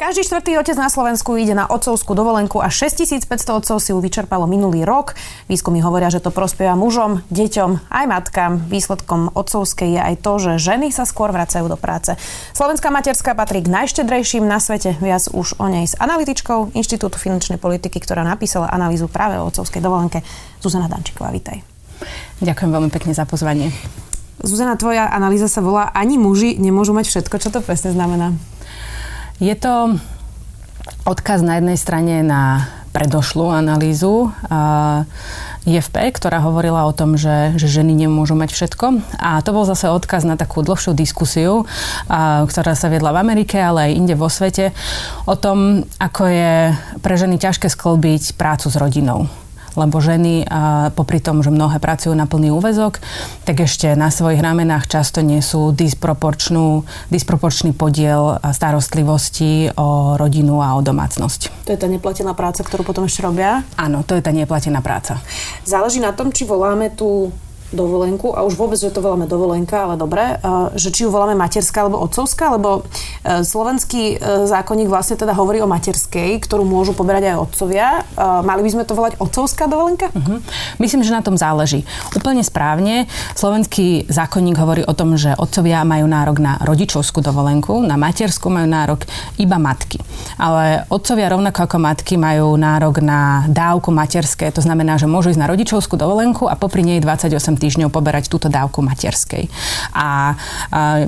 Každý štvrtý otec na Slovensku ide na otcovskú dovolenku a 6500 otcov si ju vyčerpalo minulý rok. Výskumy hovoria, že to prospieva mužom, deťom aj matkám. Výsledkom otcovskej je aj to, že ženy sa skôr vracajú do práce. Slovenská materská patrí k najštedrejším na svete. Viac už o nej s analytičkou Inštitútu finančnej politiky, ktorá napísala analýzu práve o otcovskej dovolenke. Zuzana Dančiková, vítaj. Ďakujem veľmi pekne za pozvanie. Zuzana, tvoja analýza sa volá Ani muži nemôžu mať všetko. Čo to presne znamená? Je to odkaz na jednej strane na predošlú analýzu IFP, ktorá hovorila o tom, že, že ženy nemôžu mať všetko. A to bol zase odkaz na takú dlhšiu diskusiu, ktorá sa viedla v Amerike, ale aj inde vo svete, o tom, ako je pre ženy ťažké sklbiť prácu s rodinou lebo ženy popri tom, že mnohé pracujú na plný úvezok, tak ešte na svojich ramenách často nesú disproporčnú, disproporčný podiel starostlivosti o rodinu a o domácnosť. To je tá neplatená práca, ktorú potom ešte robia? Áno, to je tá neplatená práca. Záleží na tom, či voláme tú dovolenku, a už vôbec, že to voláme dovolenka, ale dobre, že či ju voláme materská alebo otcovská, lebo e, slovenský e, zákonník vlastne teda hovorí o materskej, ktorú môžu poberať aj otcovia. Mali by sme to volať otcovská dovolenka? Uh-huh. Myslím, že na tom záleží. Úplne správne. Slovenský zákonník hovorí o tom, že otcovia majú nárok na rodičovskú dovolenku, na materskú majú nárok iba matky. Ale otcovia rovnako ako matky majú nárok na dávku materské, to znamená, že môžu ísť na rodičovskú dovolenku a popri nej 28 týždňov poberať túto dávku materskej. A,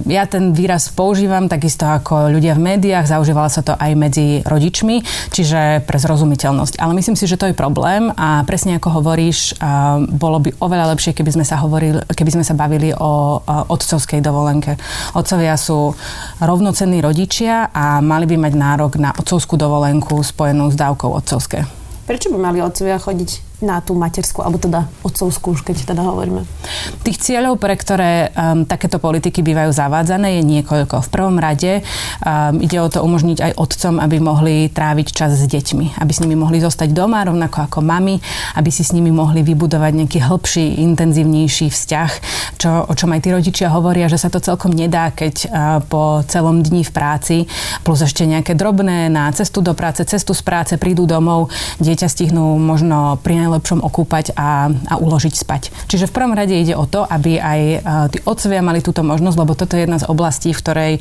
ja ten výraz používam takisto ako ľudia v médiách, zaužívalo sa to aj medzi rodičmi, čiže pre zrozumiteľnosť. Ale myslím si, že to je problém a presne ako hovoríš, bolo by oveľa lepšie, keby sme sa, hovorili, keby sme sa bavili o otcovskej dovolenke. Otcovia sú rovnocenní rodičia a mali by mať nárok na otcovskú dovolenku spojenú s dávkou otcovské. Prečo by mali otcovia chodiť na tú materskú, alebo teda otcovskú, už keď teda hovoríme? Tých cieľov, pre ktoré um, takéto politiky bývajú zavádzané, je niekoľko. V prvom rade um, ide o to umožniť aj otcom, aby mohli tráviť čas s deťmi, aby s nimi mohli zostať doma, rovnako ako mami, aby si s nimi mohli vybudovať nejaký hĺbší, intenzívnejší vzťah, čo, o čom aj tí rodičia hovoria, že sa to celkom nedá, keď uh, po celom dni v práci, plus ešte nejaké drobné na cestu do práce, cestu z práce, prídu domov, dieťa stihnú možno pri najlepšom okúpať a, a uložiť spať. Čiže v prvom rade ide o to, aby aj tí otcovia mali túto možnosť, lebo toto je jedna z oblastí, v ktorej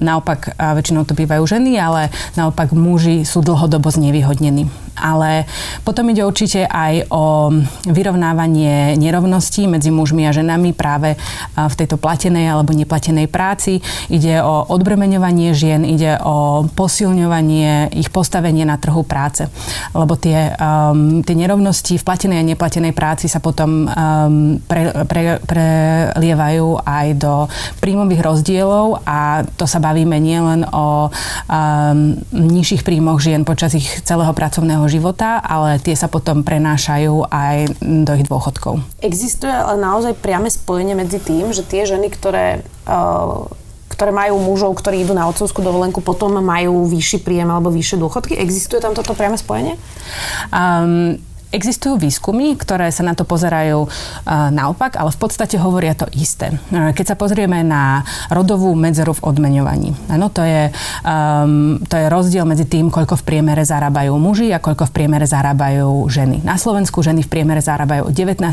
naopak väčšinou to bývajú ženy, ale naopak muži sú dlhodobo znevýhodnení. Ale potom ide určite aj o vyrovnávanie nerovností medzi mužmi a ženami práve v tejto platenej alebo neplatenej práci. Ide o odbremeňovanie žien, ide o posilňovanie ich postavenie na trhu práce. Lebo tie, um, tie nerovnosti v platenej a neplatenej práci sa potom um, pre, pre, prelievajú aj do príjmových rozdielov a to sa bavíme nielen o um, nižších príjmoch žien počas ich celého pracovného života, ale tie sa potom prenášajú aj do ich dôchodkov. Existuje ale naozaj priame spojenie medzi tým, že tie ženy, ktoré uh, ktoré majú mužov, ktorí idú na otcovskú dovolenku, potom majú vyšší príjem alebo vyššie dôchodky. Existuje tam toto priame spojenie? Um, Existujú výskumy, ktoré sa na to pozerajú uh, naopak, ale v podstate hovoria to isté. Uh, keď sa pozrieme na rodovú medzeru v odmeňovaní, ano, to, je, um, to je rozdiel medzi tým, koľko v priemere zarábajú muži a koľko v priemere zarábajú ženy. Na Slovensku ženy v priemere zarábajú 19%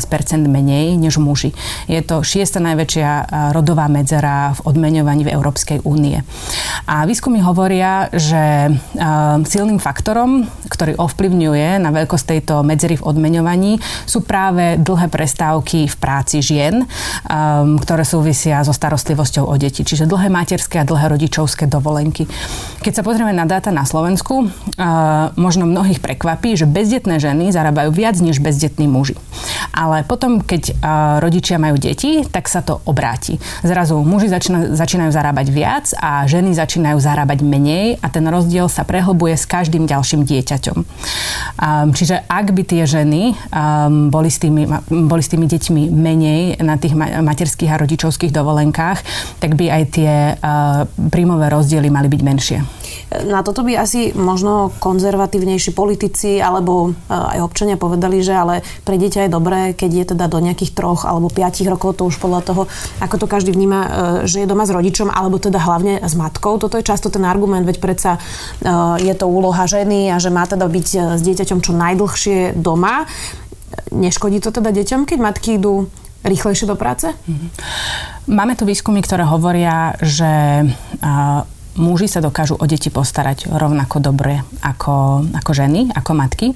menej než muži. Je to šiesta najväčšia uh, rodová medzera v odmeňovaní v Európskej únie. A výskumy hovoria, že silným faktorom, ktorý ovplyvňuje na veľkosť tejto medzery medzery v odmeňovaní sú práve dlhé prestávky v práci žien, um, ktoré súvisia so starostlivosťou o deti. Čiže dlhé materské a dlhé rodičovské dovolenky. Keď sa pozrieme na dáta na Slovensku, uh, možno mnohých prekvapí, že bezdetné ženy zarábajú viac než bezdetní muži. Ale potom, keď uh, rodičia majú deti, tak sa to obráti. Zrazu muži začínajú, začínajú zarábať viac a ženy začínajú zarábať menej a ten rozdiel sa prehlbuje s každým ďalším dieťaťom. Um, čiže ak by tie tie ženy um, boli, s tými, boli s tými deťmi menej na tých materských a rodičovských dovolenkách, tak by aj tie uh, príjmové rozdiely mali byť menšie. Na toto by asi možno konzervatívnejší politici alebo aj občania povedali, že ale pre dieťa je dobré, keď je teda do nejakých troch alebo piatich rokov, to už podľa toho, ako to každý vníma, že je doma s rodičom, alebo teda hlavne s matkou. Toto je často ten argument, veď predsa je to úloha ženy a že má teda byť s dieťaťom čo najdlhšie doma. Neškodí to teda deťom, keď matky idú rýchlejšie do práce? Mhm. Máme tu výskumy, ktoré hovoria, že muži sa dokážu o deti postarať rovnako dobre ako, ako ženy, ako matky.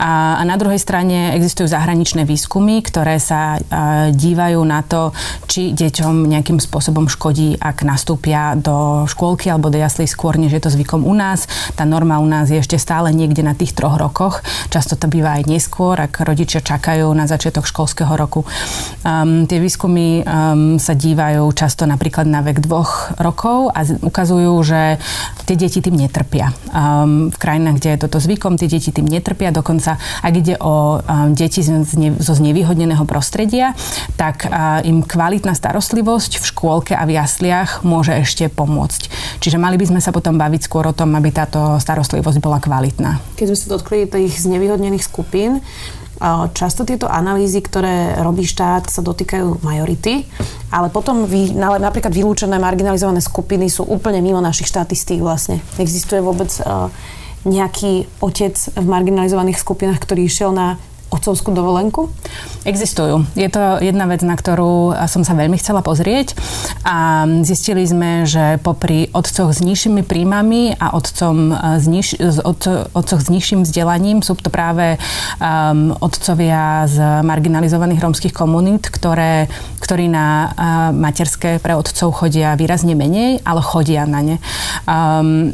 A, a na druhej strane existujú zahraničné výskumy, ktoré sa a, dívajú na to, či deťom nejakým spôsobom škodí, ak nastúpia do škôlky alebo do jaslí skôr, než je to zvykom u nás. Tá norma u nás je ešte stále niekde na tých troch rokoch. Často to býva aj neskôr, ak rodičia čakajú na začiatok školského roku. Um, tie výskumy um, sa dívajú často napríklad na vek dvoch rokov a ukazujú, že tie deti tým netrpia. Um, v krajinách, kde je toto zvykom, tie deti tým netrpia. Dokonca, ak ide o um, deti z, z, zo znevýhodneného prostredia, tak uh, im kvalitná starostlivosť v škôlke a v jasliach môže ešte pomôcť. Čiže mali by sme sa potom baviť skôr o tom, aby táto starostlivosť bola kvalitná. Keď sme sa dotkli tých znevýhodnených skupín, Často tieto analýzy, ktoré robí štát, sa dotýkajú majority, ale potom vy, napríklad vylúčené marginalizované skupiny sú úplne mimo našich štatistík vlastne. Existuje vôbec nejaký otec v marginalizovaných skupinách, ktorý išiel na otcovskú dovolenku? Existujú. Je to jedna vec, na ktorú som sa veľmi chcela pozrieť a zistili sme, že popri otcoch s nižšími príjmami a otcom s niž, otco, otcoch s nižším vzdelaním sú to práve um, otcovia z marginalizovaných rómskych komunít, ktoré, ktorí na uh, materské pre otcov chodia výrazne menej, ale chodia na ne. Um,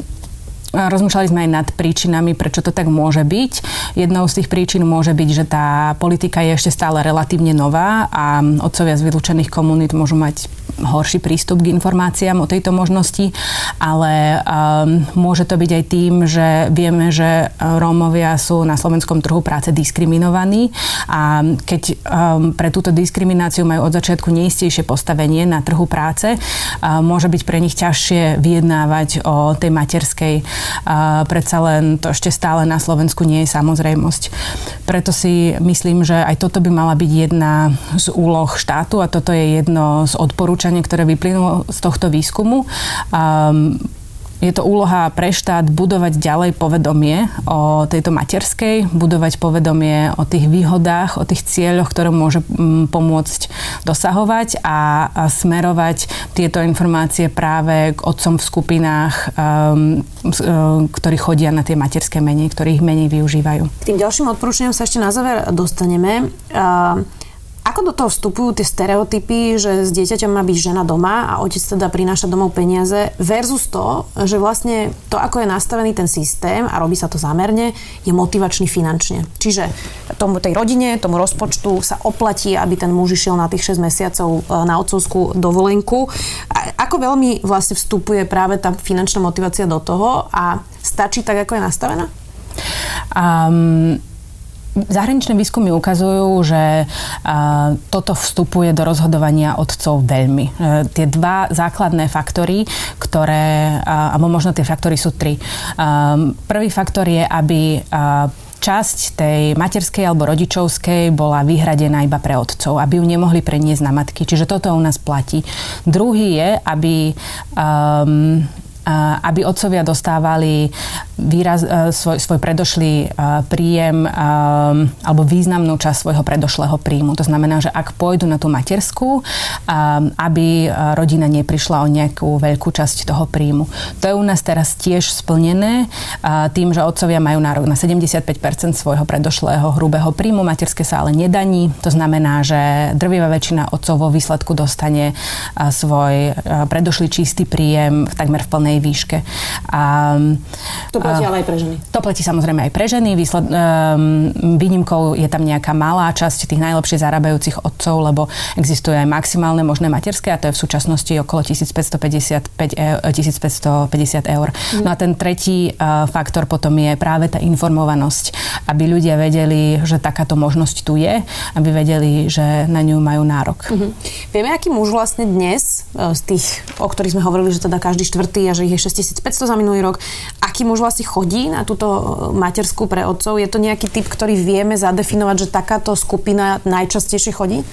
Rozmýšľali sme aj nad príčinami, prečo to tak môže byť. Jednou z tých príčin môže byť, že tá politika je ešte stále relatívne nová a otcovia z vylúčených komunít môžu mať horší prístup k informáciám o tejto možnosti, ale um, môže to byť aj tým, že vieme, že Rómovia sú na slovenskom trhu práce diskriminovaní a keď um, pre túto diskrimináciu majú od začiatku neistejšie postavenie na trhu práce, uh, môže byť pre nich ťažšie vyjednávať o tej materskej predsa len to ešte stále na Slovensku nie je samozrejmosť. Preto si myslím, že aj toto by mala byť jedna z úloh štátu a toto je jedno z odporúčaní, ktoré vyplynulo z tohto výskumu. Um, je to úloha pre štát budovať ďalej povedomie o tejto materskej, budovať povedomie o tých výhodách, o tých cieľoch, ktoré môže mm, pomôcť dosahovať a, smerovať tieto informácie práve k otcom v skupinách, um, um, ktorí chodia na tie materské menej, ktorých menej využívajú. K tým ďalším odporúčaniam sa ešte na záver dostaneme. Uh, ako do toho vstupujú tie stereotypy, že s dieťaťom má byť žena doma a otec teda prináša domov peniaze versus to, že vlastne to, ako je nastavený ten systém a robí sa to zámerne, je motivačný finančne. Čiže tomu tej rodine, tomu rozpočtu sa oplatí, aby ten muž išiel na tých 6 mesiacov e, na otcovskú dovolenku. A ako veľmi vlastne vstupuje práve tá finančná motivácia do toho a stačí tak, ako je nastavená? Um, Zahraničné výskumy ukazujú, že toto vstupuje do rozhodovania otcov veľmi. E, tie dva základné faktory, ktoré, alebo možno tie faktory sú tri. Prvý faktor je, aby časť tej materskej alebo rodičovskej bola vyhradená iba pre otcov, aby ju nemohli preniesť na matky. Čiže toto u nás platí. Druhý je, aby um, aby otcovia dostávali výraz, e, svoj, svoj predošlý e, príjem alebo významnú časť svojho predošlého príjmu. To znamená, že ak pôjdu na tú materskú, aby rodina neprišla o nejakú veľkú časť toho príjmu. To je u nás teraz tiež splnené tým, že otcovia majú nárok na 75% svojho predošlého hrubého príjmu, materské sa ale nedaní. To znamená, že drvivá väčšina otcov vo výsledku dostane svoj predošlý čistý príjem takmer v plnej výške. A To platí ale aj pre ženy. To platí samozrejme aj pre ženy. Výsled, um, výnimkou je tam nejaká malá časť tých najlepšie zarábajúcich otcov, lebo existuje aj maximálne možné materské a to je v súčasnosti okolo 1555 eur, 1550 eur. Mm. No a ten tretí uh, faktor potom je práve tá informovanosť, aby ľudia vedeli, že takáto možnosť tu je, aby vedeli, že na ňu majú nárok. Mm-hmm. Vieme, aký muž vlastne dnes e, z tých, o ktorých sme hovorili, že teda každý štvrtý a že ich je 6500 za minulý rok, aký muž vlastne chodí na túto e, materskú pre otcov? Je to nejaký typ, ktorý vieme zadefinovať, že takáto skupina najčastejšie chodí?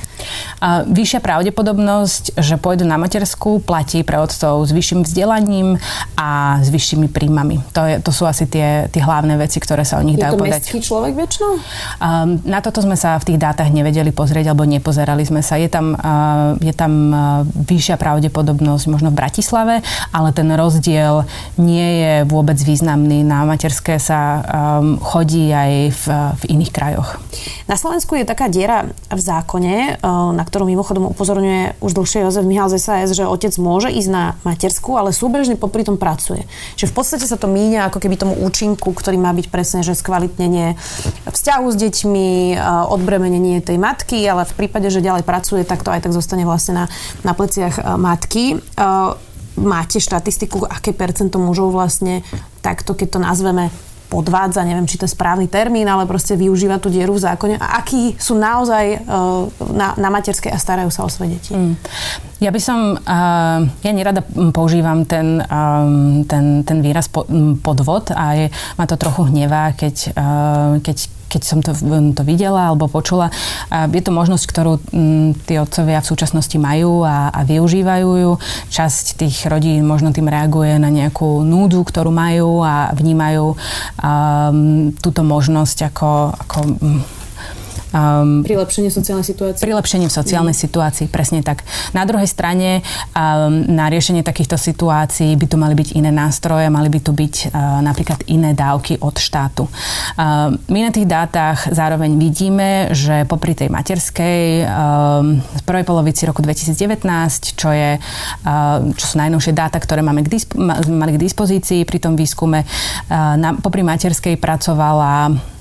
A vyššia pravdepodobnosť, že pôjdu na materskú, platí pre otcov s vyšším vzdelaním a s vyššími príjmami. To, je, to sú asi tie, tie hlavné veci, ktoré sa o nich je dajú povedať. Je to človek väčšinou? Um, na toto sme sa v tých dátach nevedeli pozrieť, alebo nepozerali sme sa. Je tam, uh, je tam uh, vyššia pravdepodobnosť možno v Bratislave, ale ten rozdiel nie je vôbec významný. Na materské sa um, chodí aj v, v iných krajoch. Na Slovensku je taká diera v zákone, uh, na ktorú mimochodom upozorňuje už dlhšie Jozef Mihal z SAS, že otec môže ísť na materskú, ale súbežne popri tom pracuje. Čiže v podstate sa to míňa ako keby tomu účinku, ktorý má byť presne, že skvalitnenie vzťahu s deťmi, odbremenenie tej matky, ale v prípade, že ďalej pracuje, tak to aj tak zostane vlastne na, na pleciach matky. Máte štatistiku, aké percento mužov vlastne takto, keď to nazveme podvádza, neviem, či to je správny termín, ale proste využíva tú dieru v zákone a akí sú naozaj uh, na, na materskej a starajú sa o svoje deti. Mm. Ja by som, uh, ja nerada používam ten, um, ten, ten výraz podvod a je, ma to trochu hnevá, keď, uh, keď keď som to, to videla alebo počula. Je to možnosť, ktorú tí otcovia v súčasnosti majú a, a využívajú ju. Časť tých rodín možno tým reaguje na nejakú núdu, ktorú majú a vnímajú um, túto možnosť ako, ako Um, prilepšenie sociálnej situácie. Prilepšenie v sociálnej mm. situácii, presne tak. Na druhej strane um, na riešenie takýchto situácií by tu mali byť iné nástroje, mali by tu byť uh, napríklad iné dávky od štátu. Uh, my na tých dátach zároveň vidíme, že popri tej materskej um, v prvej polovici roku 2019, čo, je, uh, čo sú najnovšie dáta, ktoré máme k disp- mali k dispozícii pri tom výskume, uh, na, popri materskej pracovala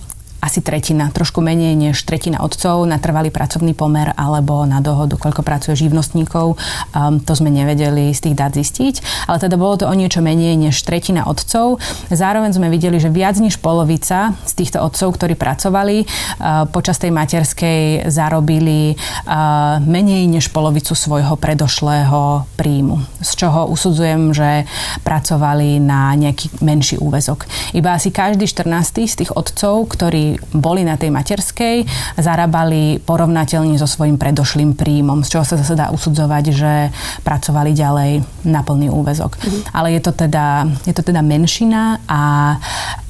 asi tretina, trošku menej než tretina otcov na trvalý pracovný pomer alebo na dohodu, koľko pracuje živnostníkov. Um, to sme nevedeli z tých dát zistiť, ale teda bolo to o niečo menej než tretina otcov. Zároveň sme videli, že viac než polovica z týchto otcov, ktorí pracovali uh, počas tej materskej, zarobili uh, menej než polovicu svojho predošlého príjmu. Z čoho usudzujem, že pracovali na nejaký menší úvezok. Iba asi každý 14. z tých otcov, ktorí boli na tej materskej, zarábali porovnateľne so svojím predošlým príjmom, z čoho sa zase dá usudzovať, že pracovali ďalej na plný úvezok. Mm-hmm. Ale je to teda, je to teda menšina a,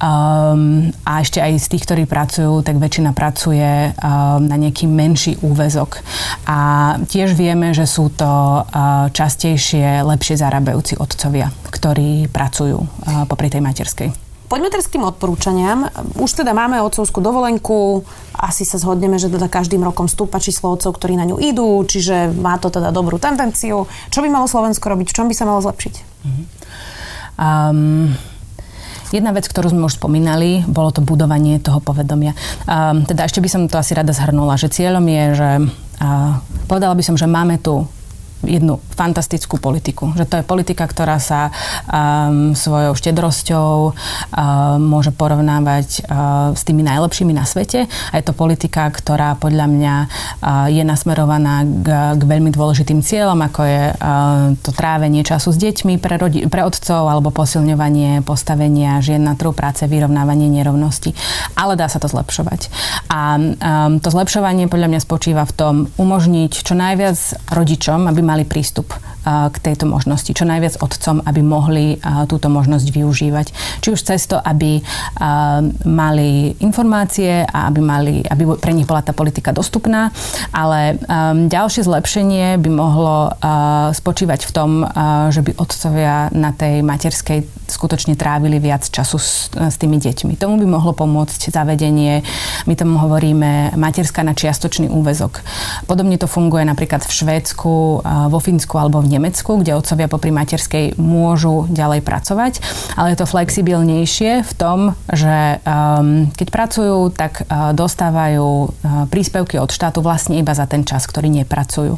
um, a ešte aj z tých, ktorí pracujú, tak väčšina pracuje um, na nejaký menší úvezok. A tiež vieme, že sú to uh, častejšie lepšie zarábajúci otcovia, ktorí pracujú uh, popri tej materskej. Poďme teraz k tým odporúčaniam. Už teda máme otcovskú dovolenku, asi sa zhodneme, že teda každým rokom stúpa číslo otcov, ktorí na ňu idú, čiže má to teda dobrú tendenciu. Čo by malo Slovensko robiť? V čom by sa malo zlepšiť? Um, Jedna vec, ktorú sme už spomínali, bolo to budovanie toho povedomia. Um, teda ešte by som to asi rada zhrnula, že cieľom je, že uh, povedala by som, že máme tu jednu fantastickú politiku. Že to je politika, ktorá sa um, svojou štedrosťou um, môže porovnávať uh, s tými najlepšími na svete. A je to politika, ktorá podľa mňa uh, je nasmerovaná k, k veľmi dôležitým cieľom, ako je uh, to trávenie času s deťmi pre, rodi- pre otcov alebo posilňovanie postavenia žien na trhu práce, vyrovnávanie nerovnosti. Ale dá sa to zlepšovať. A um, to zlepšovanie podľa mňa spočíva v tom umožniť čo najviac rodičom, aby mali prístup k tejto možnosti. Čo najviac otcom, aby mohli túto možnosť využívať. Či už cez to, aby mali informácie a aby, mali, aby pre nich bola tá politika dostupná, ale ďalšie zlepšenie by mohlo spočívať v tom, že by otcovia na tej materskej skutočne trávili viac času s, s tými deťmi. Tomu by mohlo pomôcť zavedenie, my tomu hovoríme materská na čiastočný úvezok. Podobne to funguje napríklad v Švédsku, vo Fínsku alebo v Nemecku, kde otcovia popri materskej môžu ďalej pracovať, ale je to flexibilnejšie v tom, že um, keď pracujú, tak uh, dostávajú uh, príspevky od štátu vlastne iba za ten čas, ktorý nepracujú.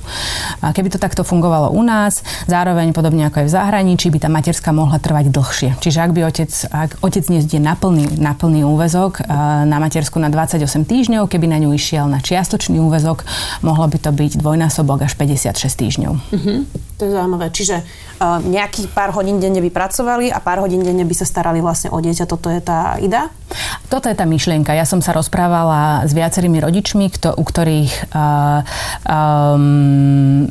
A keby to takto fungovalo u nás, zároveň podobne ako aj v zahraničí, by tá materská mohla trvať dlhšie. Čiže ak by otec, ak otec dnes ide na plný, na úvezok uh, na matersku na 28 týždňov, keby na ňu išiel na čiastočný úvezok, mohlo by to byť dvojnásobok až 56 týždňov. Uh-huh. To je zaujímavé. Čiže uh, nejakých pár hodín denne by pracovali a pár hodín denne by sa starali vlastne o dieťa. Toto je tá idea? Toto je tá myšlienka. Ja som sa rozprávala s viacerými rodičmi, kto, u ktorých uh, um,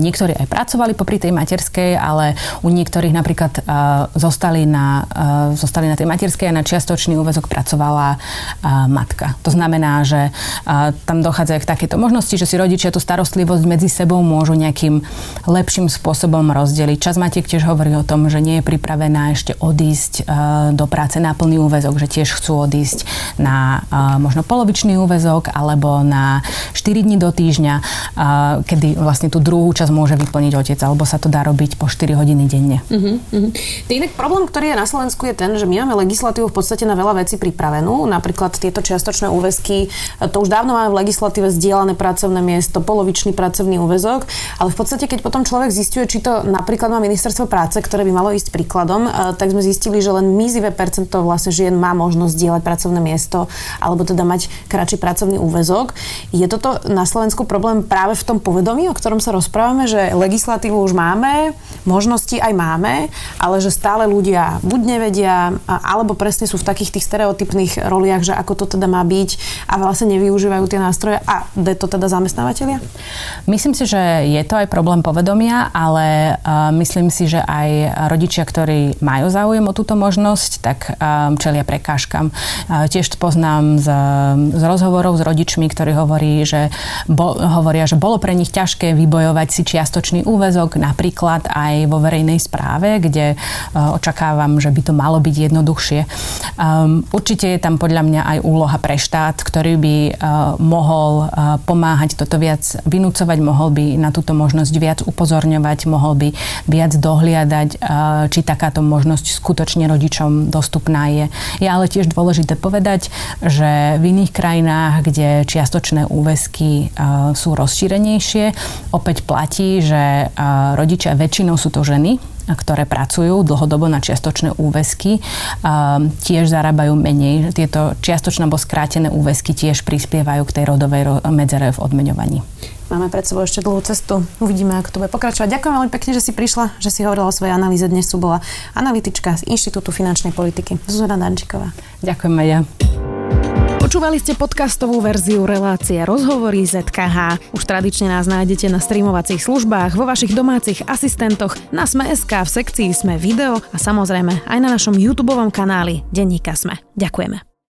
niektorí aj pracovali popri tej materskej, ale u niektorých napríklad uh, zostali, na, uh, zostali na tej materskej a na čiastočný úvezok pracovala uh, matka. To znamená, že uh, tam dochádza k takéto možnosti, že si rodičia tú starostlivosť medzi sebou môžu nejakým lepším spôsobom rozdeliť. Čas Matiek tiež hovorí o tom, že nie je pripravená ešte odísť e, do práce na plný úvezok, že tiež chcú odísť na e, možno polovičný úvezok alebo na 4 dní do týždňa, e, kedy vlastne tú druhú časť môže vyplniť otec, alebo sa to dá robiť po 4 hodiny denne. Uh-huh. Inak problém, ktorý je na Slovensku je ten, že my máme legislatívu v podstate na veľa vecí pripravenú, napríklad tieto čiastočné úväzky, to už dávno máme v legislatíve zdieľané pracovné miesto, polovičný pracovný úvezok, ale v podstate, keď potom človek zistuje, či to napríklad má ministerstvo práce, ktoré by malo ísť príkladom, tak sme zistili, že len mizivé percento vlastne žien má možnosť dielať pracovné miesto alebo teda mať kratší pracovný úvezok. Je toto na Slovensku problém práve v tom povedomí, o ktorom sa rozprávame, že legislatívu už máme, možnosti aj máme, ale že stále ľudia buď nevedia, alebo presne sú v takých tých stereotypných roliach, že ako to teda má byť a vlastne nevyužívajú tie nástroje a de to teda zamestnávateľia? Myslím si, že je to aj problém povedomia ale myslím si, že aj rodičia, ktorí majú záujem o túto možnosť, tak čelia prekážkam. Uh, tiež to poznám z, z rozhovorov s rodičmi, ktorí hovorí, že bo, hovoria, že bolo pre nich ťažké vybojovať si čiastočný úvezok, napríklad aj vo verejnej správe, kde uh, očakávam, že by to malo byť jednoduchšie. Um, určite je tam podľa mňa aj úloha pre štát, ktorý by uh, mohol uh, pomáhať toto viac vynúcovať, mohol by na túto možnosť viac upozorňovať, mohol by viac dohliadať, či takáto možnosť skutočne rodičom dostupná je. Je ale tiež dôležité povedať, že v iných krajinách, kde čiastočné úväzky sú rozšírenejšie, opäť platí, že rodičia väčšinou sú to ženy, ktoré pracujú dlhodobo na čiastočné úväzky, tiež zarábajú menej. Tieto čiastočné alebo skrátené úväzky tiež prispievajú k tej rodovej medzere v odmeňovaní. Máme pred sebou ešte dlhú cestu. Uvidíme, ako to bude pokračovať. Ďakujem veľmi pekne, že si prišla, že si hovorila o svojej analýze. Dnes tu bola analytička z Inštitútu finančnej politiky Zuzana Dančiková. Ďakujem aj ja. Počúvali ste podcastovú verziu relácie Rozhovory ZKH. Už tradične nás nájdete na streamovacích službách, vo vašich domácich asistentoch, na Sme.sk, v sekcii Sme video a samozrejme aj na našom YouTube kanáli Denníka Sme. Ďakujeme.